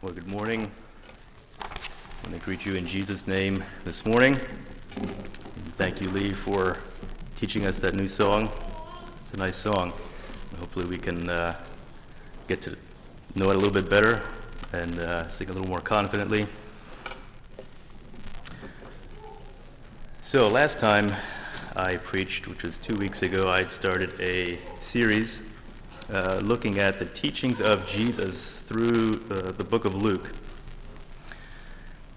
Well, good morning. I want to greet you in Jesus' name this morning. Thank you, Lee, for teaching us that new song. It's a nice song. Hopefully, we can uh, get to know it a little bit better and uh, sing a little more confidently. So, last time I preached, which was two weeks ago, I'd started a series uh, looking at the teachings of Jesus through uh, the book of Luke.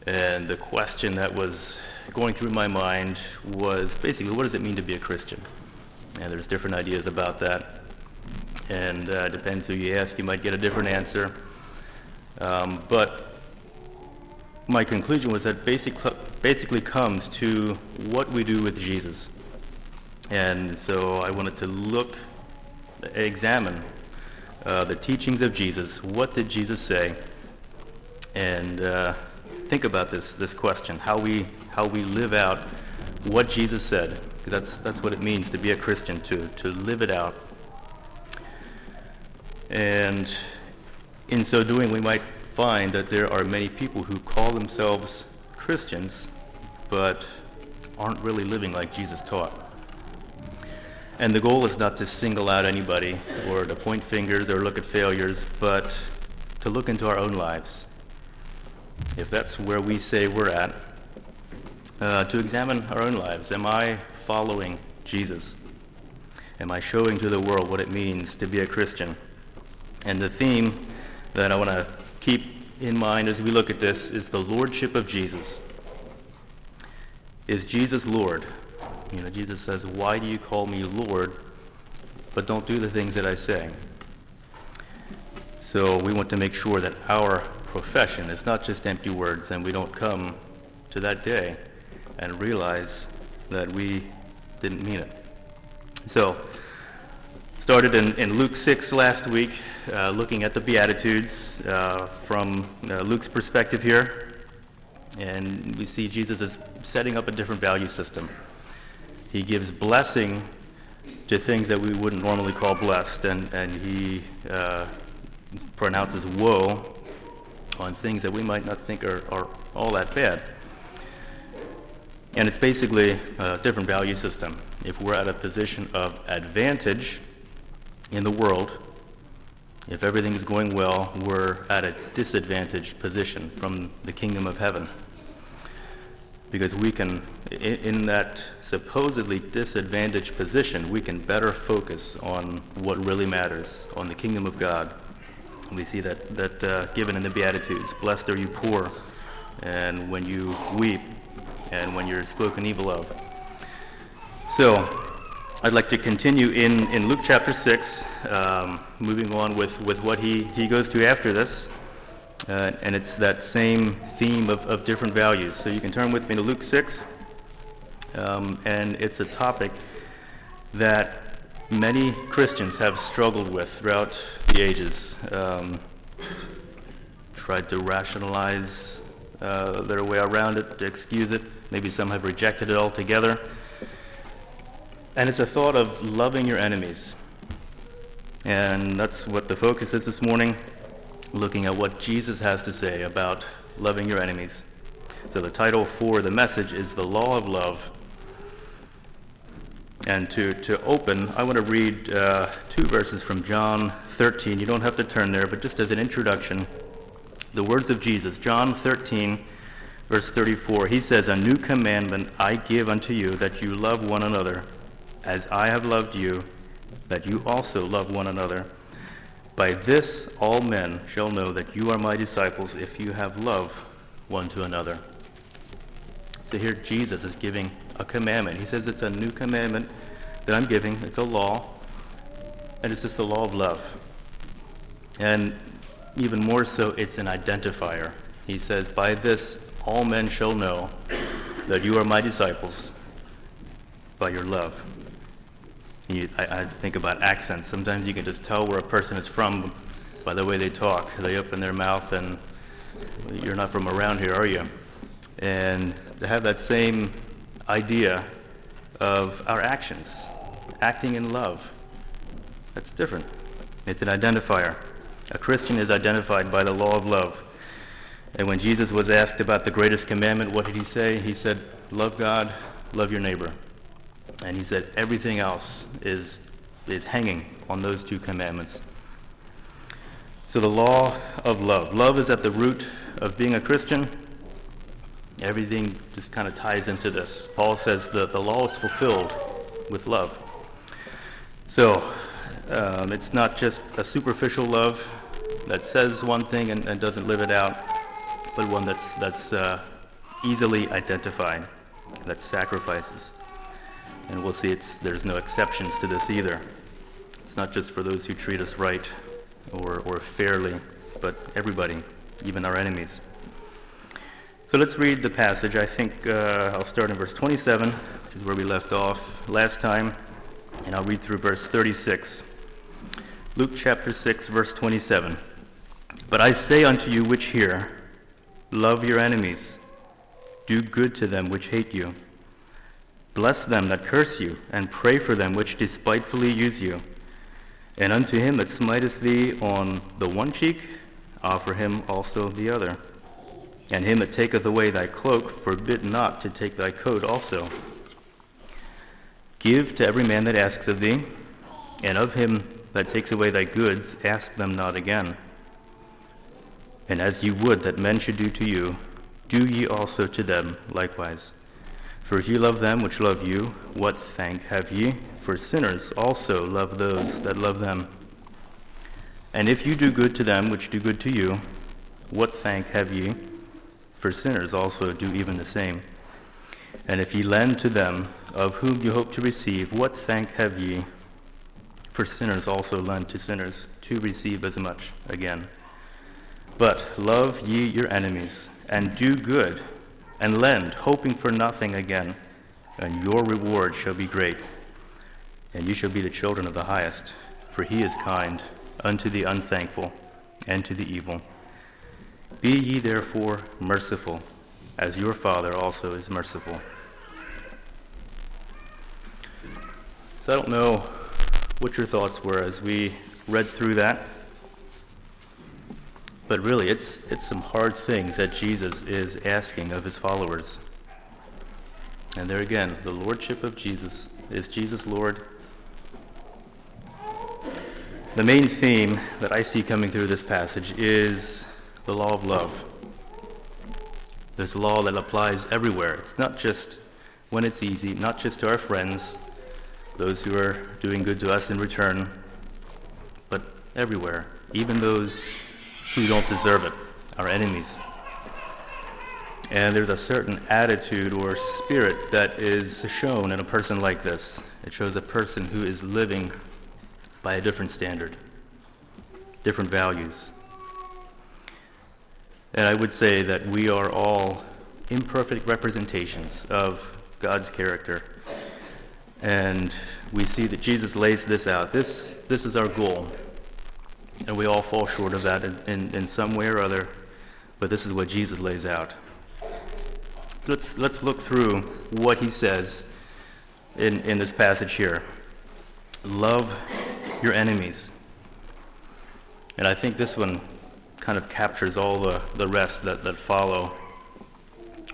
And the question that was going through my mind was basically, what does it mean to be a Christian? And there's different ideas about that. And uh, depends who you ask, you might get a different answer. Um, but my conclusion was that basic, basically comes to what we do with Jesus. And so I wanted to look examine uh, the teachings of Jesus. What did Jesus say? And uh, think about this, this question how we, how we live out what Jesus said. Because that's, that's what it means to be a Christian, to, to live it out. And in so doing, we might find that there are many people who call themselves Christians, but aren't really living like Jesus taught. And the goal is not to single out anybody or to point fingers or look at failures, but to look into our own lives. If that's where we say we're at, uh, to examine our own lives. Am I following Jesus? Am I showing to the world what it means to be a Christian? And the theme that I want to keep in mind as we look at this is the Lordship of Jesus. Is Jesus Lord? You know, Jesus says, Why do you call me Lord, but don't do the things that I say? So we want to make sure that our profession is not just empty words and we don't come to that day and realize that we didn't mean it. So, started in, in Luke 6 last week, uh, looking at the Beatitudes uh, from uh, Luke's perspective here. And we see Jesus as setting up a different value system. He gives blessing to things that we wouldn't normally call blessed, and, and he uh, pronounces woe on things that we might not think are, are all that bad. And it's basically a different value system. If we're at a position of advantage in the world, if everything is going well, we're at a disadvantaged position from the kingdom of heaven because we can, in, that supposedly disadvantaged position, we can better focus on what really matters, on the kingdom of God. We see that, that uh, given in the Beatitudes Blessed are you poor, and when you weep, and when you're spoken evil of. So, I'd like to continue in, in Luke chapter 6, um, moving on with, with what he, he goes to after this. Uh, and it's that same theme of, of different values. So you can turn with me to Luke 6, um, and it's a topic that many Christians have struggled with throughout the ages. Um, tried to rationalize uh, their way around it, to excuse it. Maybe some have rejected it altogether. And it's a thought of loving your enemies. And that's what the focus is this morning looking at what Jesus has to say about loving your enemies. So, the title for the message is The Law of Love. And to, to open, I want to read uh, two verses from John 13. You don't have to turn there, but just as an introduction, the words of Jesus, John 13, verse 34. He says, A new commandment I give unto you, that you love one another, as I have loved you, that you also love one another. By this all men shall know that you are my disciples if you have love one to another. So here Jesus is giving a commandment. He says it's a new commandment that I'm giving, it's a law, and it's just the law of love. And even more so, it's an identifier. He says, By this all men shall know that you are my disciples by your love. You, I, I, think about accents. Sometimes you can just tell where a person is from by the way they talk. They open their mouth, and you're not from around here, are you? And to have that same idea of our actions, acting in love, that's different. It's an identifier. A Christian is identified by the law of love. And when Jesus was asked about the greatest commandment, what did he say? He said, Love God, love your neighbor. And he said, Everything else is, is hanging on those two commandments. So, the law of love. Love is at the root of being a Christian. Everything just kind of ties into this. Paul says that the law is fulfilled with love. So, um, it's not just a superficial love that says one thing and, and doesn't live it out, but one that's, that's uh, easily identified, that sacrifices. And we'll see it's, there's no exceptions to this either. It's not just for those who treat us right or, or fairly, but everybody, even our enemies. So let's read the passage. I think uh, I'll start in verse 27, which is where we left off last time, and I'll read through verse 36. Luke chapter 6, verse 27. But I say unto you which hear, love your enemies, do good to them which hate you, bless them that curse you, and pray for them which despitefully use you. And unto him that smiteth thee on the one cheek, offer him also the other. And him that taketh away thy cloak, forbid not to take thy coat also. Give to every man that asks of thee, and of him that takes away thy goods, ask them not again. And as ye would that men should do to you, do ye also to them likewise. For if ye love them which love you, what thank have ye? For sinners also love those that love them. And if you do good to them which do good to you, what thank have ye? For sinners also do even the same. And if ye lend to them of whom you hope to receive, what thank have ye? For sinners also lend to sinners to receive as much again. But love ye your enemies, and do good, and lend, hoping for nothing again, and your reward shall be great. And you shall be the children of the highest, for he is kind unto the unthankful and to the evil. Be ye therefore merciful, as your Father also is merciful. So I don't know what your thoughts were as we read through that. But really, it's, it's some hard things that Jesus is asking of his followers. And there again, the lordship of Jesus. Is Jesus Lord? The main theme that I see coming through this passage is the law of love. This law that applies everywhere. It's not just when it's easy, not just to our friends, those who are doing good to us in return, but everywhere, even those who don't deserve it, our enemies. And there's a certain attitude or spirit that is shown in a person like this. It shows a person who is living by a different standard, different values. And I would say that we are all imperfect representations of God's character. And we see that Jesus lays this out. This, this is our goal. And we all fall short of that in, in, in some way or other, but this is what Jesus lays out. Let's, let's look through what he says in, in this passage here. Love your enemies. And I think this one kind of captures all the, the rest that, that follow.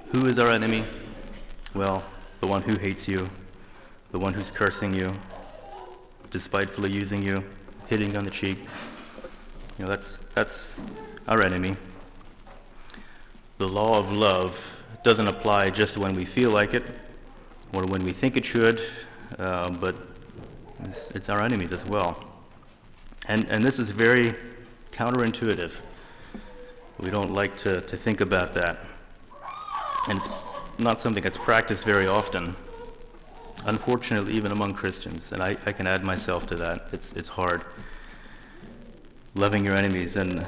Who is our enemy? Well, the one who hates you, the one who's cursing you, despitefully using you, hitting on the cheek. You know, that's, that's our enemy. The law of love doesn't apply just when we feel like it or when we think it should, uh, but it's, it's, our enemies as well. And, and this is very counterintuitive. We don't like to, to think about that. And it's not something that's practiced very often. Unfortunately, even among Christians, and I, I can add myself to that, it's, it's hard loving your enemies, and you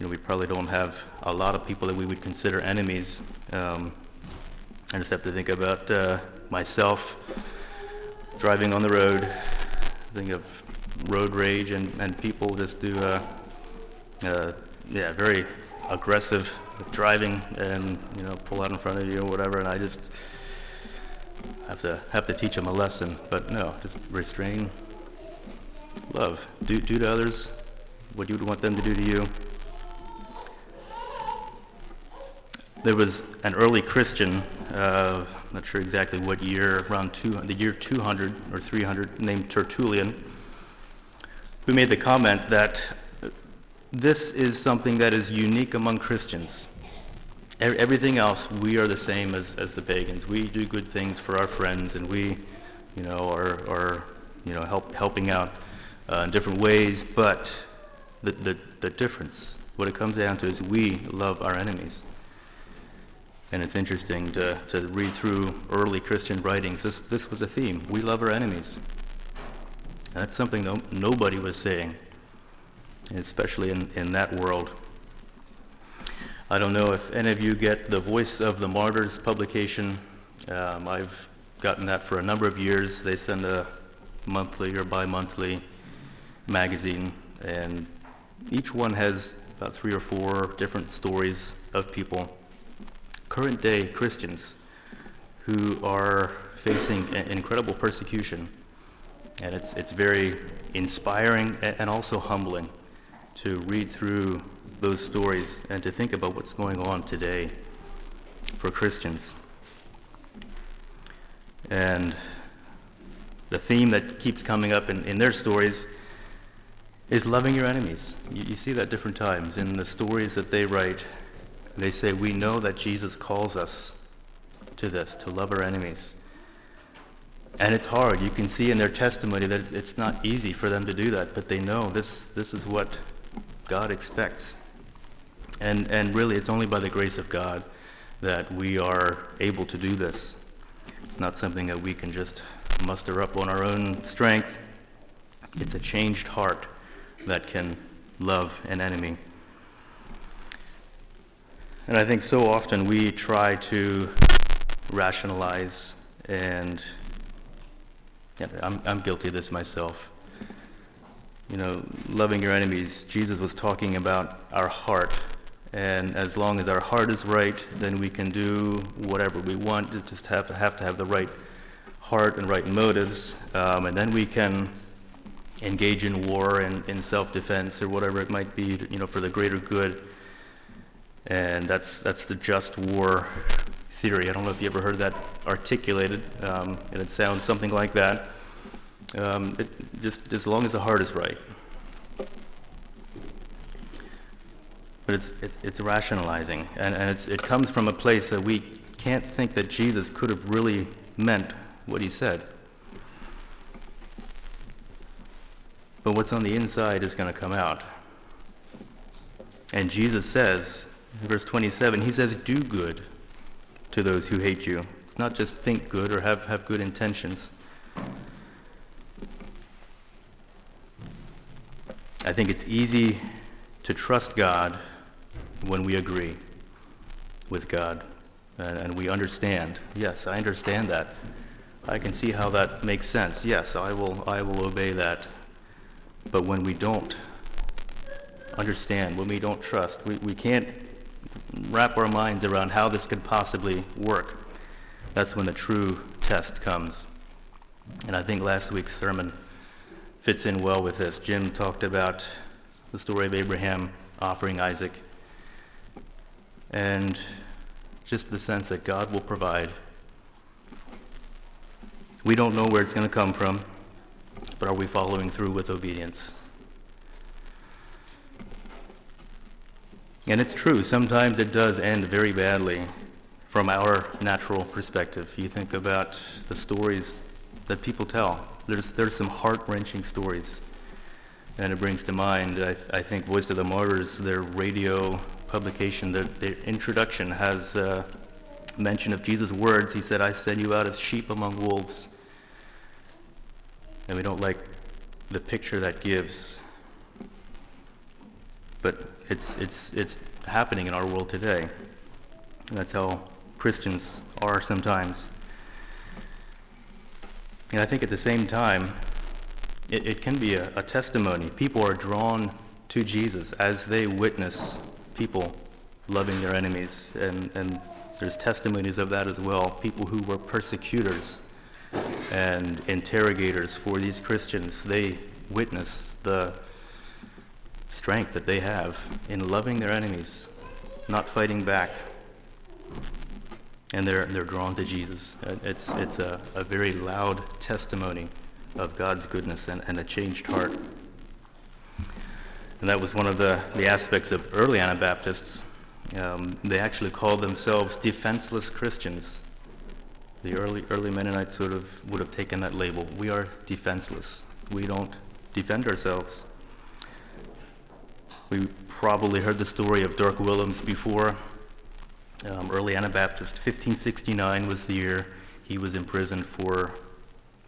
know we probably don't have a lot of people that we would consider enemies. Um, I just have to think about uh, myself driving on the road, think of road rage, and, and people just do, uh, uh, yeah, very aggressive driving, and you know pull out in front of you or whatever, and I just have to have to teach them a lesson. But no, just restrain, love, do do to others what you would want them to do to you. there was an early Christian, uh, not sure exactly what year, around two, the year 200 or 300, named Tertullian, who made the comment that this is something that is unique among Christians. Everything else, we are the same as, as the pagans. We do good things for our friends, and we, you know, are, are you know, help, helping out uh, in different ways. But the, the, the difference, what it comes down to, is we love our enemies. And it's interesting to, to read through early Christian writings. This, this was a theme. We love our enemies. That's something no, nobody was saying, especially in, in that world. I don't know if any of you get the Voice of the Martyrs publication. Um, I've gotten that for a number of years. They send a monthly or bi monthly magazine, and each one has about three or four different stories of people current day Christians who are facing incredible persecution. And it's, it's very inspiring and also humbling to read through those stories and to think about what's going on today for Christians. And the theme that keeps coming up in, in their stories is loving your enemies. You, you see that different times in the stories that they write they say, We know that Jesus calls us to this, to love our enemies. And it's hard. You can see in their testimony that it's not easy for them to do that, but they know this, this is what God expects. And, and really, it's only by the grace of God that we are able to do this. It's not something that we can just muster up on our own strength. It's a changed heart that can love an enemy. And I think so often we try to rationalize, and yeah, I'm, I'm guilty of this myself. You know, loving your enemies, Jesus was talking about our heart. And as long as our heart is right, then we can do whatever we want. You just have to have to have the right heart and right motives. Um, and then we can engage in war and in self-defense or whatever it might be, you know, for the greater good. And that's, that's the just war theory. I don't know if you ever heard that articulated, um, and it sounds something like that. Um, it, just as long as the heart is right. But it's, it's, it's rationalizing, and, and it's, it comes from a place that we can't think that Jesus could have really meant what he said. But what's on the inside is going to come out. And Jesus says, verse 27, he says, Do good to those who hate you. It's not just think good or have, have good intentions. I think it's easy to trust God when we agree with God and, and, we understand. Yes, I understand that. I can see how that makes sense. Yes, I will, I will obey that. But when we don't understand, when we don't trust, we, we can't wrap our minds around how this could possibly work, that's when the true test comes. And I think last week's sermon fits in well with this. Jim talked about the story of Abraham offering Isaac and just the sense that God will provide. We don't know where it's going to come from, but are we following through with obedience? And it's true, sometimes it does end very badly from our natural perspective. You think about the stories that people tell, there's, there's some heart wrenching stories. And it brings to mind, I, I, think, Voice of the Martyrs, their radio publication, their, their introduction has uh, mention of Jesus' words. He said, I send you out as sheep among wolves. And we don't like the picture that gives. But it's, it's, it's happening in our world today. And that's how Christians are sometimes. And I think at the same time, it, it can be a, a testimony. People are drawn to Jesus as they witness people loving their enemies. And, and there's testimonies of that as well. People who were persecutors and interrogators for these Christians, they witness the strength that they have in loving their enemies, not fighting back, And they're, they're drawn to Jesus. It's, it's a, a very loud testimony of God's goodness and, and a changed heart. And that was one of the, the aspects of early Anabaptists. Um, they actually called themselves defenseless Christians. The early, early Mennonites sort of would have taken that label. We are defenseless. We don't defend ourselves. We probably heard the story of Dirk Willems before. Um, early Anabaptist, 1569 was the year he was imprisoned for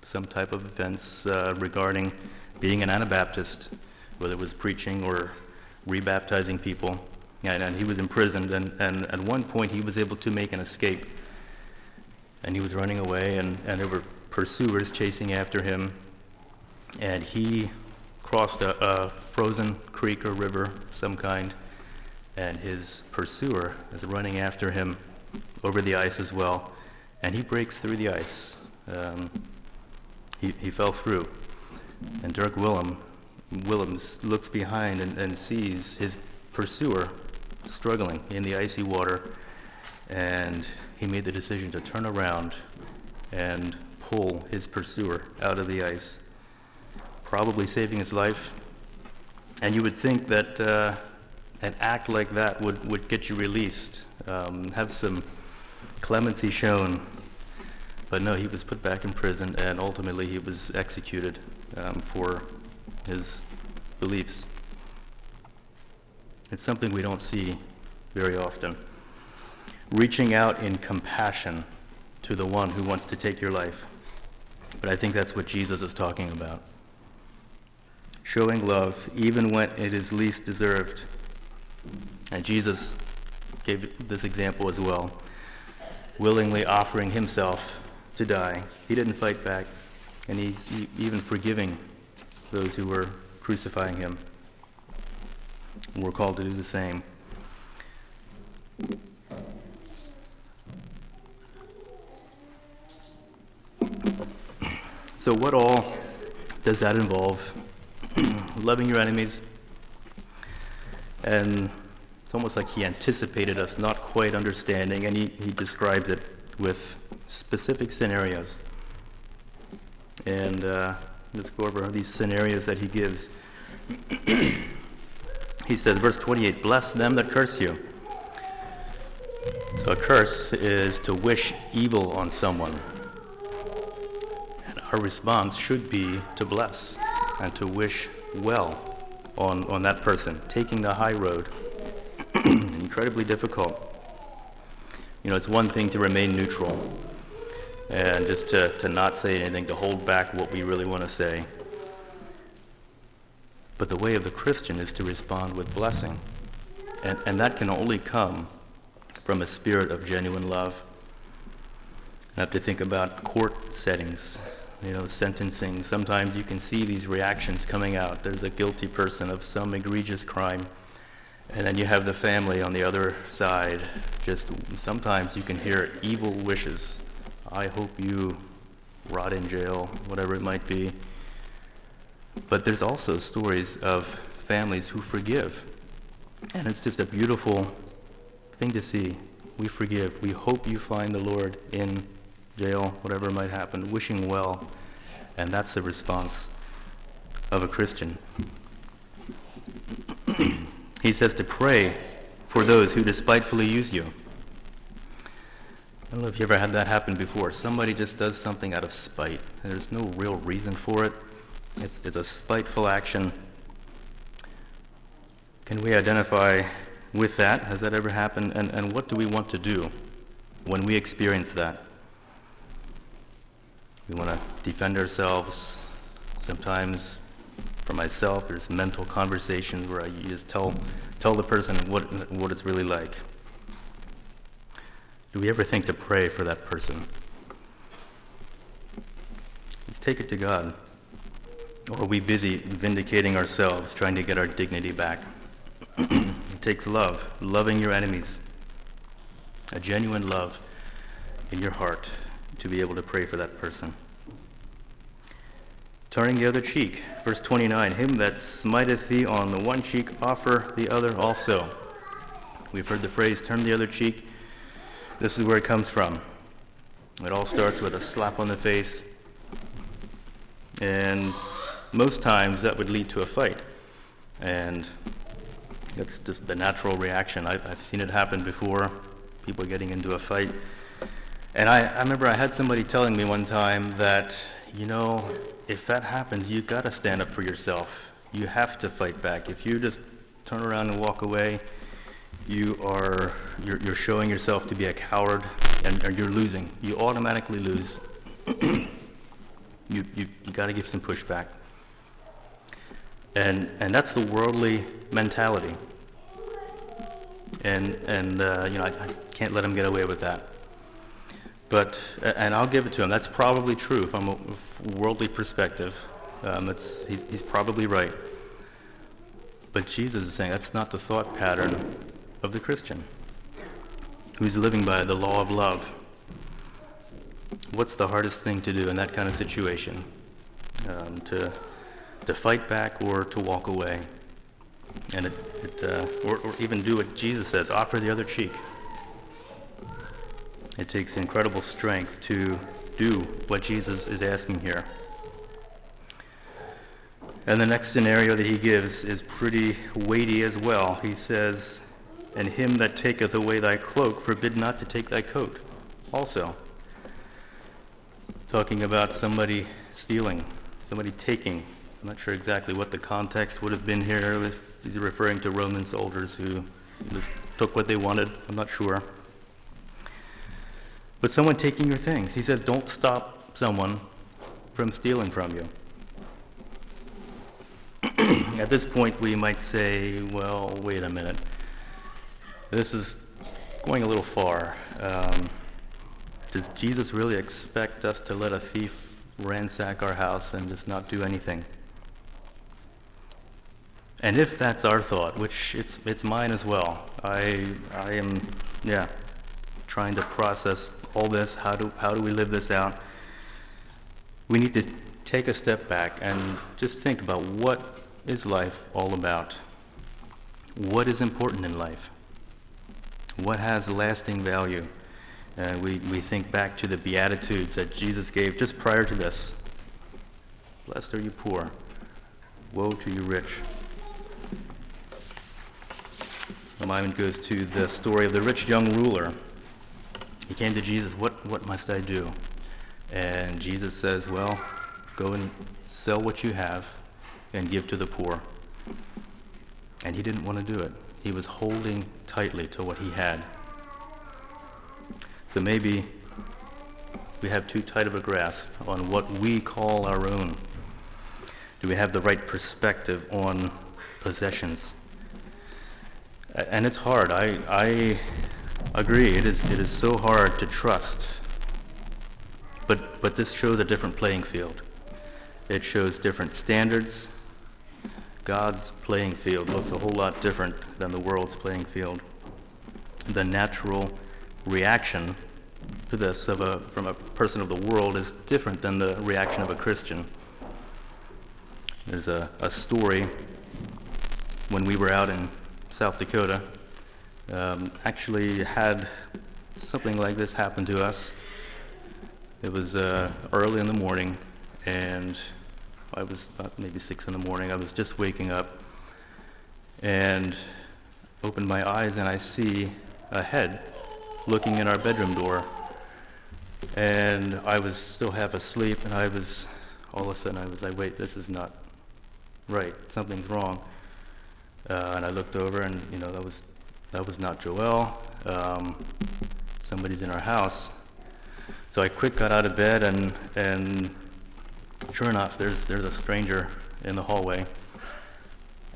some type of offense uh, regarding being an Anabaptist, whether it was preaching or rebaptizing people. And, and he was imprisoned, and, and at one point he was able to make an escape. And he was running away, and, and there were pursuers chasing after him. And he crossed a, a frozen creek or river some kind, and his pursuer is running after him over the ice as well, and he breaks through the ice. Um, he, he fell through. And Dirk Willem, Willems looks behind and, and sees his pursuer struggling in the icy water, and he made the decision to turn around and pull his pursuer out of the ice, probably saving his life. And you would think that uh, an act like that would, would get you released, um, have some clemency shown but no, he was put back in prison, and ultimately he was executed um, for his beliefs. It's something we don't see very often. Reaching out in compassion to the one who wants to take your life. But I think that's what Jesus is talking about. Showing love even when it is least deserved. And Jesus gave this example as well, willingly offering himself to die. He didn't fight back, and he's even forgiving those who were crucifying him. we're called to do the same. So, what all does that involve? Loving your enemies. And it's almost like he anticipated us not quite understanding, and he, he describes it with specific scenarios. And uh, let's go over these scenarios that he gives. he says, verse 28 Bless them that curse you. So a curse is to wish evil on someone. Our response should be to bless and to wish well on, on that person, taking the high road. Incredibly difficult. You know, it's one thing to remain neutral and just to, to not say anything, to hold back what we really want to say. But the way of the Christian is to respond with blessing. And, and that can only come from a spirit of genuine love. I have to think about court settings, you know, sentencing. Sometimes you can see these reactions coming out. There's a guilty person of some egregious crime, and then you have the family on the other side. Just sometimes you can hear evil wishes I hope you rot in jail, whatever it might be. But there's also stories of families who forgive. And it's just a beautiful thing to see. We forgive. We hope you find the Lord in jail, whatever might happen, wishing well. And that's the response of a Christian. he says to pray for those who despitefully use you. I don't know if you ever had that happen before. Somebody just does something out of spite. There's no real reason for it. It's, it's a spiteful action. Can we identify with that? Has that ever happened? And, and what do we want to do when we experience that? We want to defend ourselves. Sometimes, for myself, there's mental conversations where I just tell, tell the person what, what it's really like. Do we ever think to pray for that person? Let's take it to God. Or are we busy vindicating ourselves, trying to get our dignity back? it takes love, loving your enemies, a genuine love in your heart to be able to pray for that person. Turning the other cheek, verse 29 Him that smiteth thee on the one cheek, offer the other also. We've heard the phrase, turn the other cheek This is where it comes from. It all starts with a slap on the face, and most times that would lead to a fight. And that's just the natural reaction. I've, I've seen it happen before, people getting into a fight. And I, I remember I had somebody telling me one time that, you know, if that happens, you've got to stand up for yourself. You have to fight back. If you just turn around and walk away, you are you're, you're showing yourself to be a coward and, and you're losing. You automatically lose. you you, you got to give some pushback. And and that's the worldly mentality. And and uh, you know I, I can't let him get away with that. But and I'll give it to him. That's probably true from a worldly perspective. Um, he's, he's probably right. But Jesus is saying that's not the thought pattern of the Christian who's living by the law of love. What's the hardest thing to do in that kind of situation? Um, to, to fight back or to walk away? And it, it uh, or, or even do what Jesus says offer the other cheek. It takes incredible strength to do what Jesus is asking here. And the next scenario that he gives is pretty weighty as well. He says, And him that taketh away thy cloak, forbid not to take thy coat also. Talking about somebody stealing, somebody taking. I'm not sure exactly what the context would have been here, if he's referring to Roman soldiers who just took what they wanted. I'm not sure. But someone taking your things. He says, Don't stop someone from stealing from you. At this point, we might say, well, wait a minute. This is going a little far. Um, does Jesus really expect us to let a thief ransack our house and just not do anything? And if that's our thought, which it's, it's mine as well, I, I am, yeah, trying to process all this. How do, how do we live this out? We need to take a step back and just think about what is life all about? What is important in life? What has lasting value? Uh, we, we think back to the Beatitudes that Jesus gave just prior to this. Blessed are you poor. Woe to you rich. My mind goes to the story of the rich young ruler. He came to Jesus, what, what must I do? And Jesus says, Well, go and sell what you have and give to the poor. And he didn't want to do it. He was holding tightly to what he had. So maybe we have too tight of a grasp on what we call our own. Do we have the right perspective on possessions? And it's hard. I, I agree. It is, it is so hard to trust. But, but this shows a different playing field. It shows different standards, God's playing field looks a whole lot different than the world's playing field. The natural reaction to this of a, from a person of the world is different than the reaction of a Christian. There's a, a story when we were out in South Dakota, um, actually had something like this happen to us. It was uh, early in the morning, and I was about maybe six in the morning. I was just waking up and opened my eyes and I see a head looking in our bedroom door. And I was still half asleep and I was, all of a sudden I was like, wait, this is not right. Something's wrong. Uh, and I looked over and, you know, that was, that was not Joel. Um, somebody's in our house. So I quick got out of bed and, and sure enough, there's, there's a stranger in the hallway.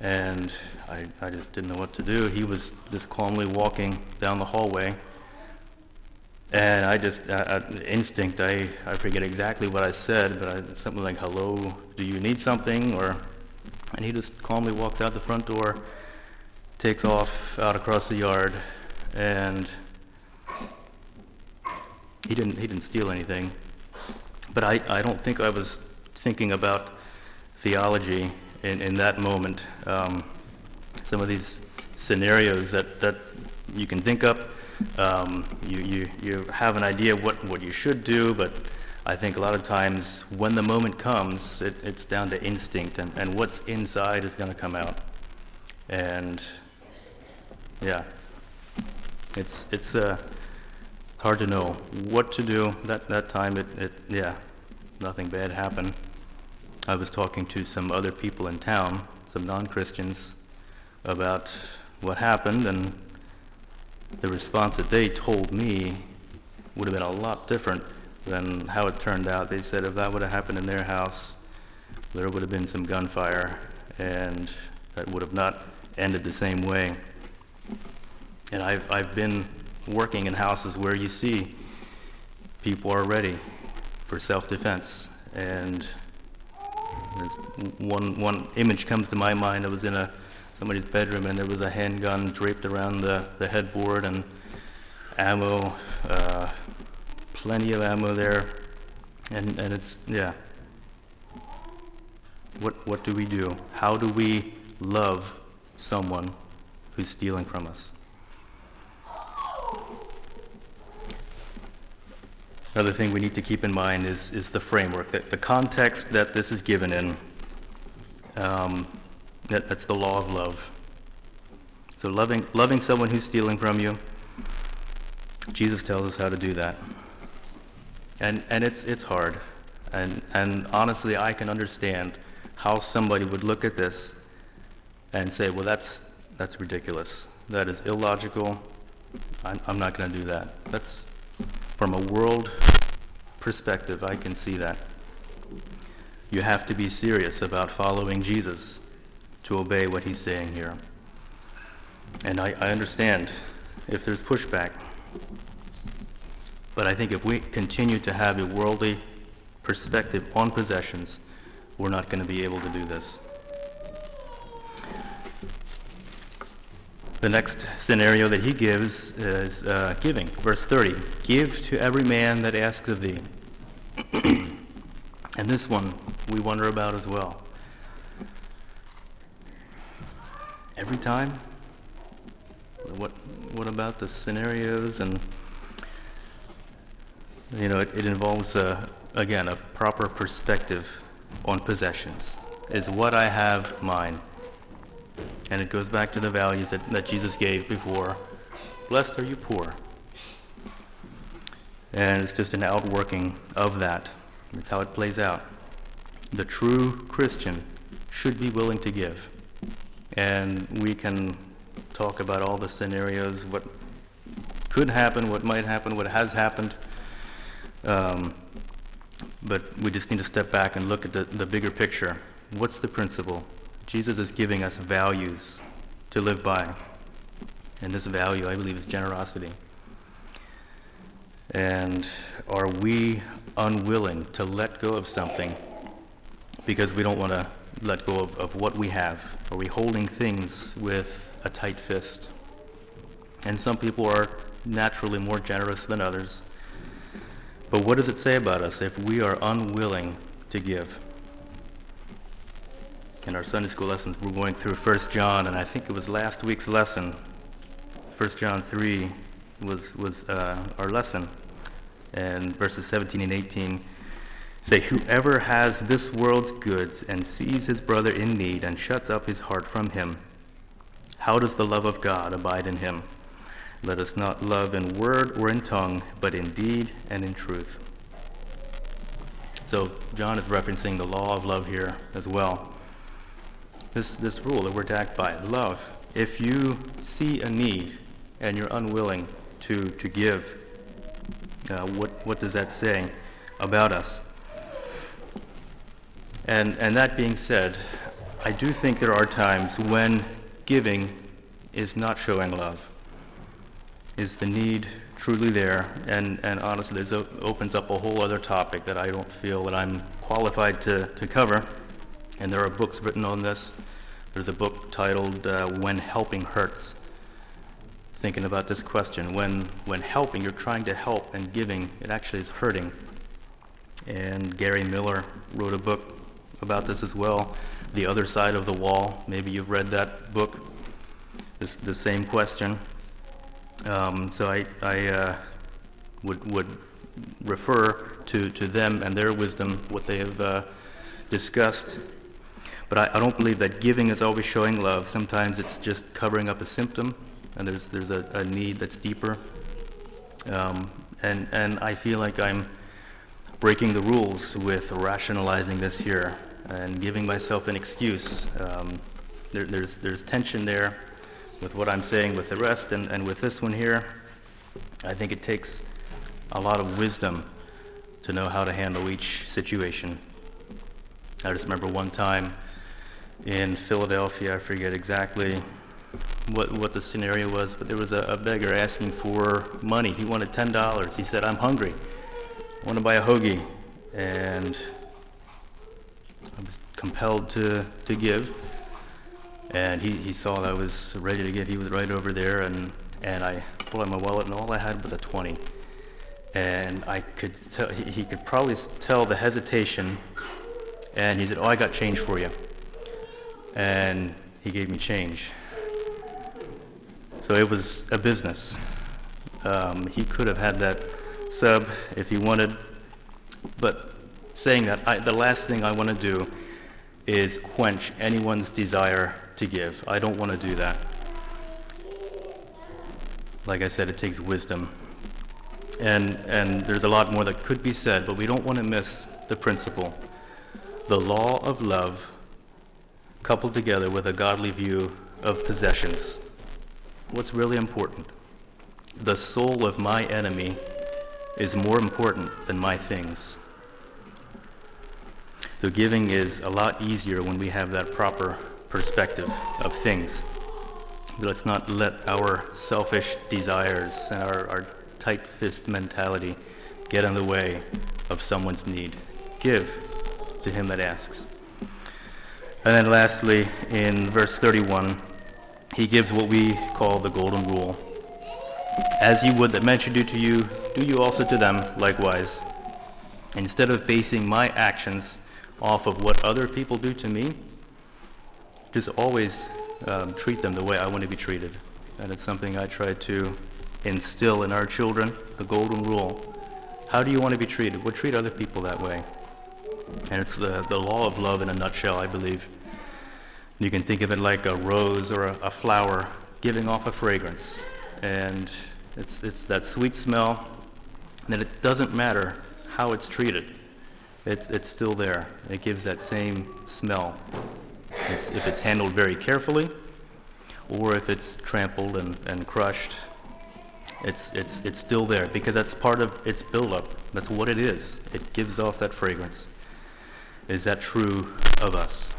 And I, I just didn't know what to do. He was just calmly walking down the hallway. And I just, uh, instinct, I, I forget exactly what I said, but I, something like, hello, do you need something? Or, and he just calmly walks out the front door, takes off out across the yard, and he didn't, he didn't steal anything. But I, I don't think I was thinking about theology in, in that moment. Um, some of these scenarios that, that you can think up Um, you, you, you have an idea what, what you should do, but I think a lot of times when the moment comes, it, it's down to instinct, and, and what's inside is going to come out. And yeah, it's, it's uh, hard to know what to do. That, that time, it, it, yeah, nothing bad happened. I was talking to some other people in town, some non Christians, about what happened, and the response that they told me would have been a lot different than how it turned out. They said if that would have happened in their house, there would have been some gunfire, and that would have not ended the same way. And I've, I've been working in houses where you see people are ready for self defense. And one, one image comes to my mind. I was in a somebody's bedroom, and there was a handgun draped around the, the headboard and ammo, uh, plenty of ammo there. And, and it's, yeah. What, what do we do? How do we love someone who's stealing from us? Another thing we need to keep in mind is, is the framework, that the context that this is given in. Um, that, that's the law of love. So loving, loving someone who's stealing from you, Jesus tells us how to do that. And, and it's, it's hard. And, and honestly, I can understand how somebody would look at this and say, well, that's, that's ridiculous. That is illogical. I'm, I'm not going to do that. That's from a world perspective, I can see that. You have to be serious about following Jesus to obey what he's saying here. And I, I understand if there's pushback. But I think if we continue to have a worldly perspective on possessions, we're not going to be able to do this. The next scenario that he gives is uh, giving. Verse 30 Give to every man that asks of thee. and this one we wonder about as well. every time? What, what about the scenarios? And, you know, it, it involves, uh, again, a proper perspective on possessions. Is what I have mine? And it goes back to the values that, that Jesus gave before. Blessed are you poor. And it's just an outworking of that. It's how it plays out. The true Christian should be willing to give and we can talk about all the scenarios, what could happen, what might happen, what has happened. Um, but we just need to step back and look at the, the bigger picture. What's the principle? Jesus is giving us values to live by. And this value, I believe, is generosity. And are we unwilling to let go of something because we don't want to let go of, of what we have? Are we holding things with a tight fist? And some people are naturally more generous than others. But what does it say about us if we are unwilling to give? In our Sunday school lessons, we're going through 1 John, and I think it was last week's lesson. 1 John 3 was, was uh, our lesson, and verses 17 and 18 Say, whoever has this world's goods and sees his brother in need and shuts up his heart from him, how does the love of God abide in him? Let us not love in word or in tongue, but in deed and in truth. So, John is referencing the law of love here as well. This, this rule that we're to act by love. If you see a need and you're unwilling to, to give, uh, what, what does that say about us? And, and that being said, I do think there are times when giving is not showing love. Is the need truly there? And, and honestly, this opens up a whole other topic that I don't feel that I'm qualified to, to cover. And there are books written on this. There's a book titled uh, When Helping Hurts. Thinking about this question when, when helping, you're trying to help, and giving, it actually is hurting. And Gary Miller wrote a book about this as well. The Other Side of the Wall, maybe you've read that book. This, the same question. Um, so I, I uh, would, would refer to, to them and their wisdom, what they have uh, discussed. But I, I don't believe that giving is always showing love. Sometimes it's just covering up a symptom, and there's, there's a, a need that's deeper. Um, and, and I feel like I'm breaking the rules with rationalizing this here and giving myself an excuse. Um, there, there's, there's tension there with what I'm saying with the rest, and, and with this one here, I think it takes a lot of wisdom to know how to handle each situation. I just remember one time in Philadelphia, I forget exactly what, what the scenario was, but there was a, a beggar asking for money. He wanted $10. He said, I'm hungry. I want to buy a hoagie. And I was compelled to, to give. And he, he saw that I was ready to give. He was right over there, and, and I pulled out my wallet, and all I had was a 20. And I could tell, he, he could probably tell the hesitation. And he said, Oh, I got change for you. And he gave me change. So it was a business. Um, he could have had that sub if he wanted, but saying that, I, the last thing I want to do is quench anyone's desire to give. I don't want to do that. Like I said, it takes wisdom. And, and there's a lot more that could be said, but we don't want to miss the principle. The law of love coupled together with a godly view of possessions. What's really important? The soul of my enemy is more important than my things. So giving is a lot easier when we have that proper perspective of things. Let's not let our selfish desires and our, our tight fist mentality get in the way of someone's need. Give to him that asks. And then lastly, in verse 31, he gives what we call the golden rule. As you would that men should do to you, do you also to them likewise. Instead of basing my actions off of what other people do to me, just always um, treat them the way I want to be treated. And it's something I try to instill in our children the golden rule. How do you want to be treated? Well, treat other people that way. And it's the, the law of love in a nutshell, I believe. You can think of it like a rose or a, a flower giving off a fragrance. And it's, it's that sweet smell that it doesn't matter how it's treated. It, it's still there. It gives that same smell. It's, if it's handled very carefully, or if it's trampled and, and crushed, it's, it's, it's still there because that's part of its buildup. That's what it is. It gives off that fragrance. Is that true of us?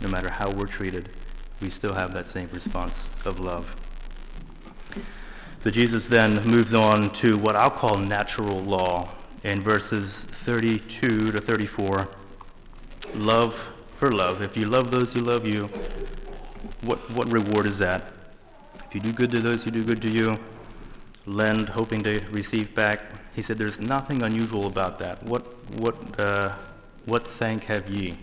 No matter how we're treated, we still have that same response of love. So Jesus then moves on to what I'll call natural law in verses 32 to 34. Love for love. If you love those who love you, what, what reward is that? If you do good to those who do good to you, lend hoping to receive back. He said, There's nothing unusual about that. What, what, uh, what thank have ye?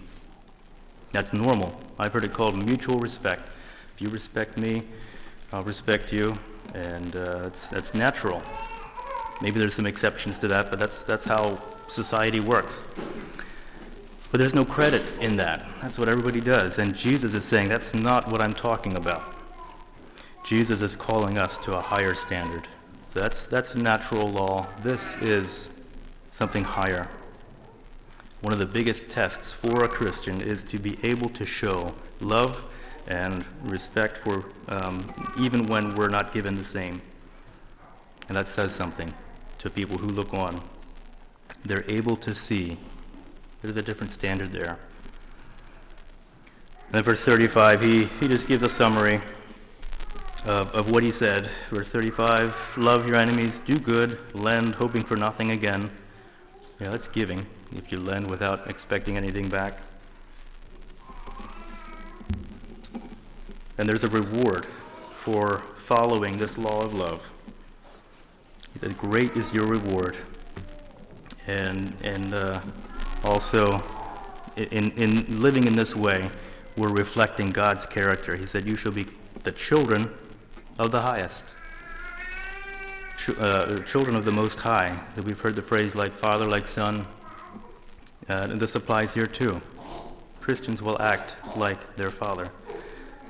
That's normal. I've heard it called mutual respect. If you respect me, I'll respect you, and uh, it's, that's natural. Maybe there's some exceptions to that, but that's, that's how society works. But there's no credit in that. That's what everybody does. And Jesus is saying that's not what I'm talking about. Jesus is calling us to a higher standard. So that's, that's natural law. This is something higher. One of the biggest tests for a Christian is to be able to show love and respect for um, even when we're not given the same. And that says something to people who look on. They're able to see there's a different standard there. And then verse 35, he, he just gives a summary of, of what he said. Verse 35 Love your enemies, do good, lend, hoping for nothing again. Yeah, that's giving, if you lend without expecting anything back. And there's a reward for following this law of love. That great is your reward. And, and uh, also, in, in living in this way, we're reflecting God's character. He said, You shall be the children of the highest. ch- uh, children of the Most High, that we've heard the phrase like father, like son, and this applies here too. Christians will act like their father,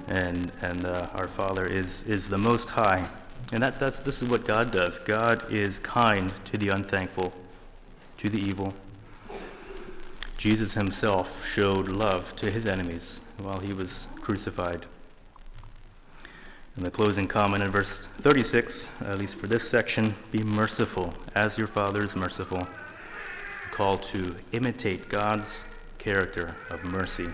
and, and uh, our Father is, is the Most High. And that, that's, this is what God does. God is kind to the unthankful, to the evil. Jesus himself showed love to his enemies while he was crucified. In the closing comment in verse 36, at least for this section, be merciful as your Father is merciful. Call to imitate God's character of mercy.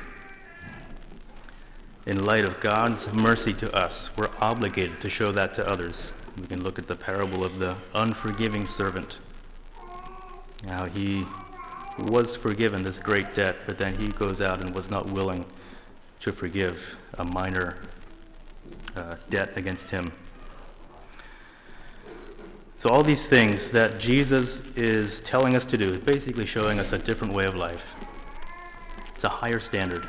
In light of God's mercy to us, we're obligated to show that to others. We can look at the parable of the unforgiving servant. Now, he was forgiven this great debt, but then he goes out and was not willing to forgive a minor uh, debt against him. So, all these things that Jesus is telling us to do is basically showing us a different way of life. It's a higher standard.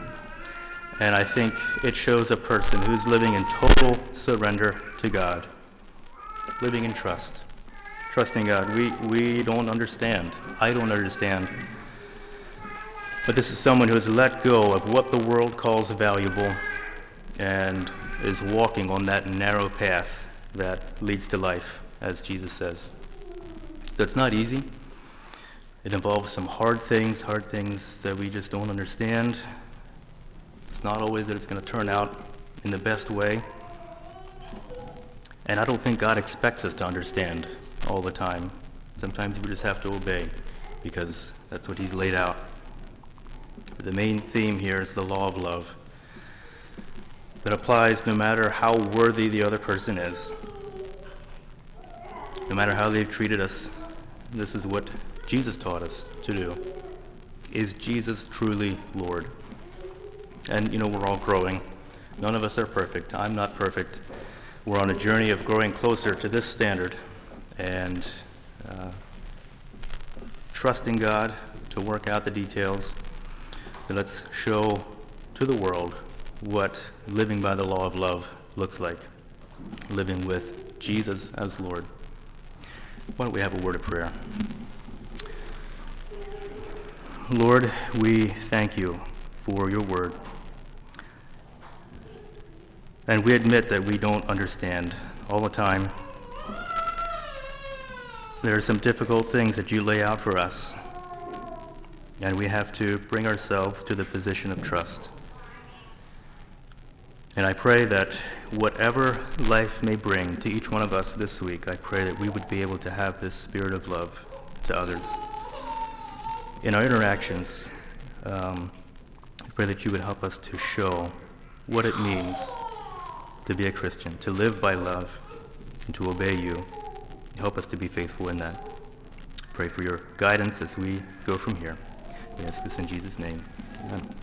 And I think it shows a person who's living in total surrender to God, living in trust, trusting God. We, we don't understand. I don't understand. But this is someone who has let go of what the world calls valuable and is walking on that narrow path that leads to life, as Jesus says. So it's not easy. It involves some hard things, hard things that we just don't understand. It's not always that it's going to turn out in the best way. And I don't think God expects us to understand all the time. Sometimes we just have to obey because that's what He's laid out. But the main theme here is the law of love that applies no matter how worthy the other person is, no matter how they've treated us. This is what Jesus taught us to do. Is Jesus truly Lord? And, you know, we're all growing. None of us are perfect. I'm not perfect. We're on a journey of growing closer to this standard and uh, trusting God to work out the details. So let's show to the world what living by the law of love looks like, living with Jesus as Lord. Why don't we have a word of prayer? Lord, we thank you for your word. And we admit that we don't understand all the time. There are some difficult things that you lay out for us, and we have to bring ourselves to the position of trust. And I pray that whatever life may bring to each one of us this week, I pray that we would be able to have this spirit of love to others. In our interactions, um, I pray that you would help us to show what it means to be a Christian, to live by love, and to obey you. Help us to be faithful in that. Pray for your guidance as we go from here. We ask this in Jesus' name. Amen.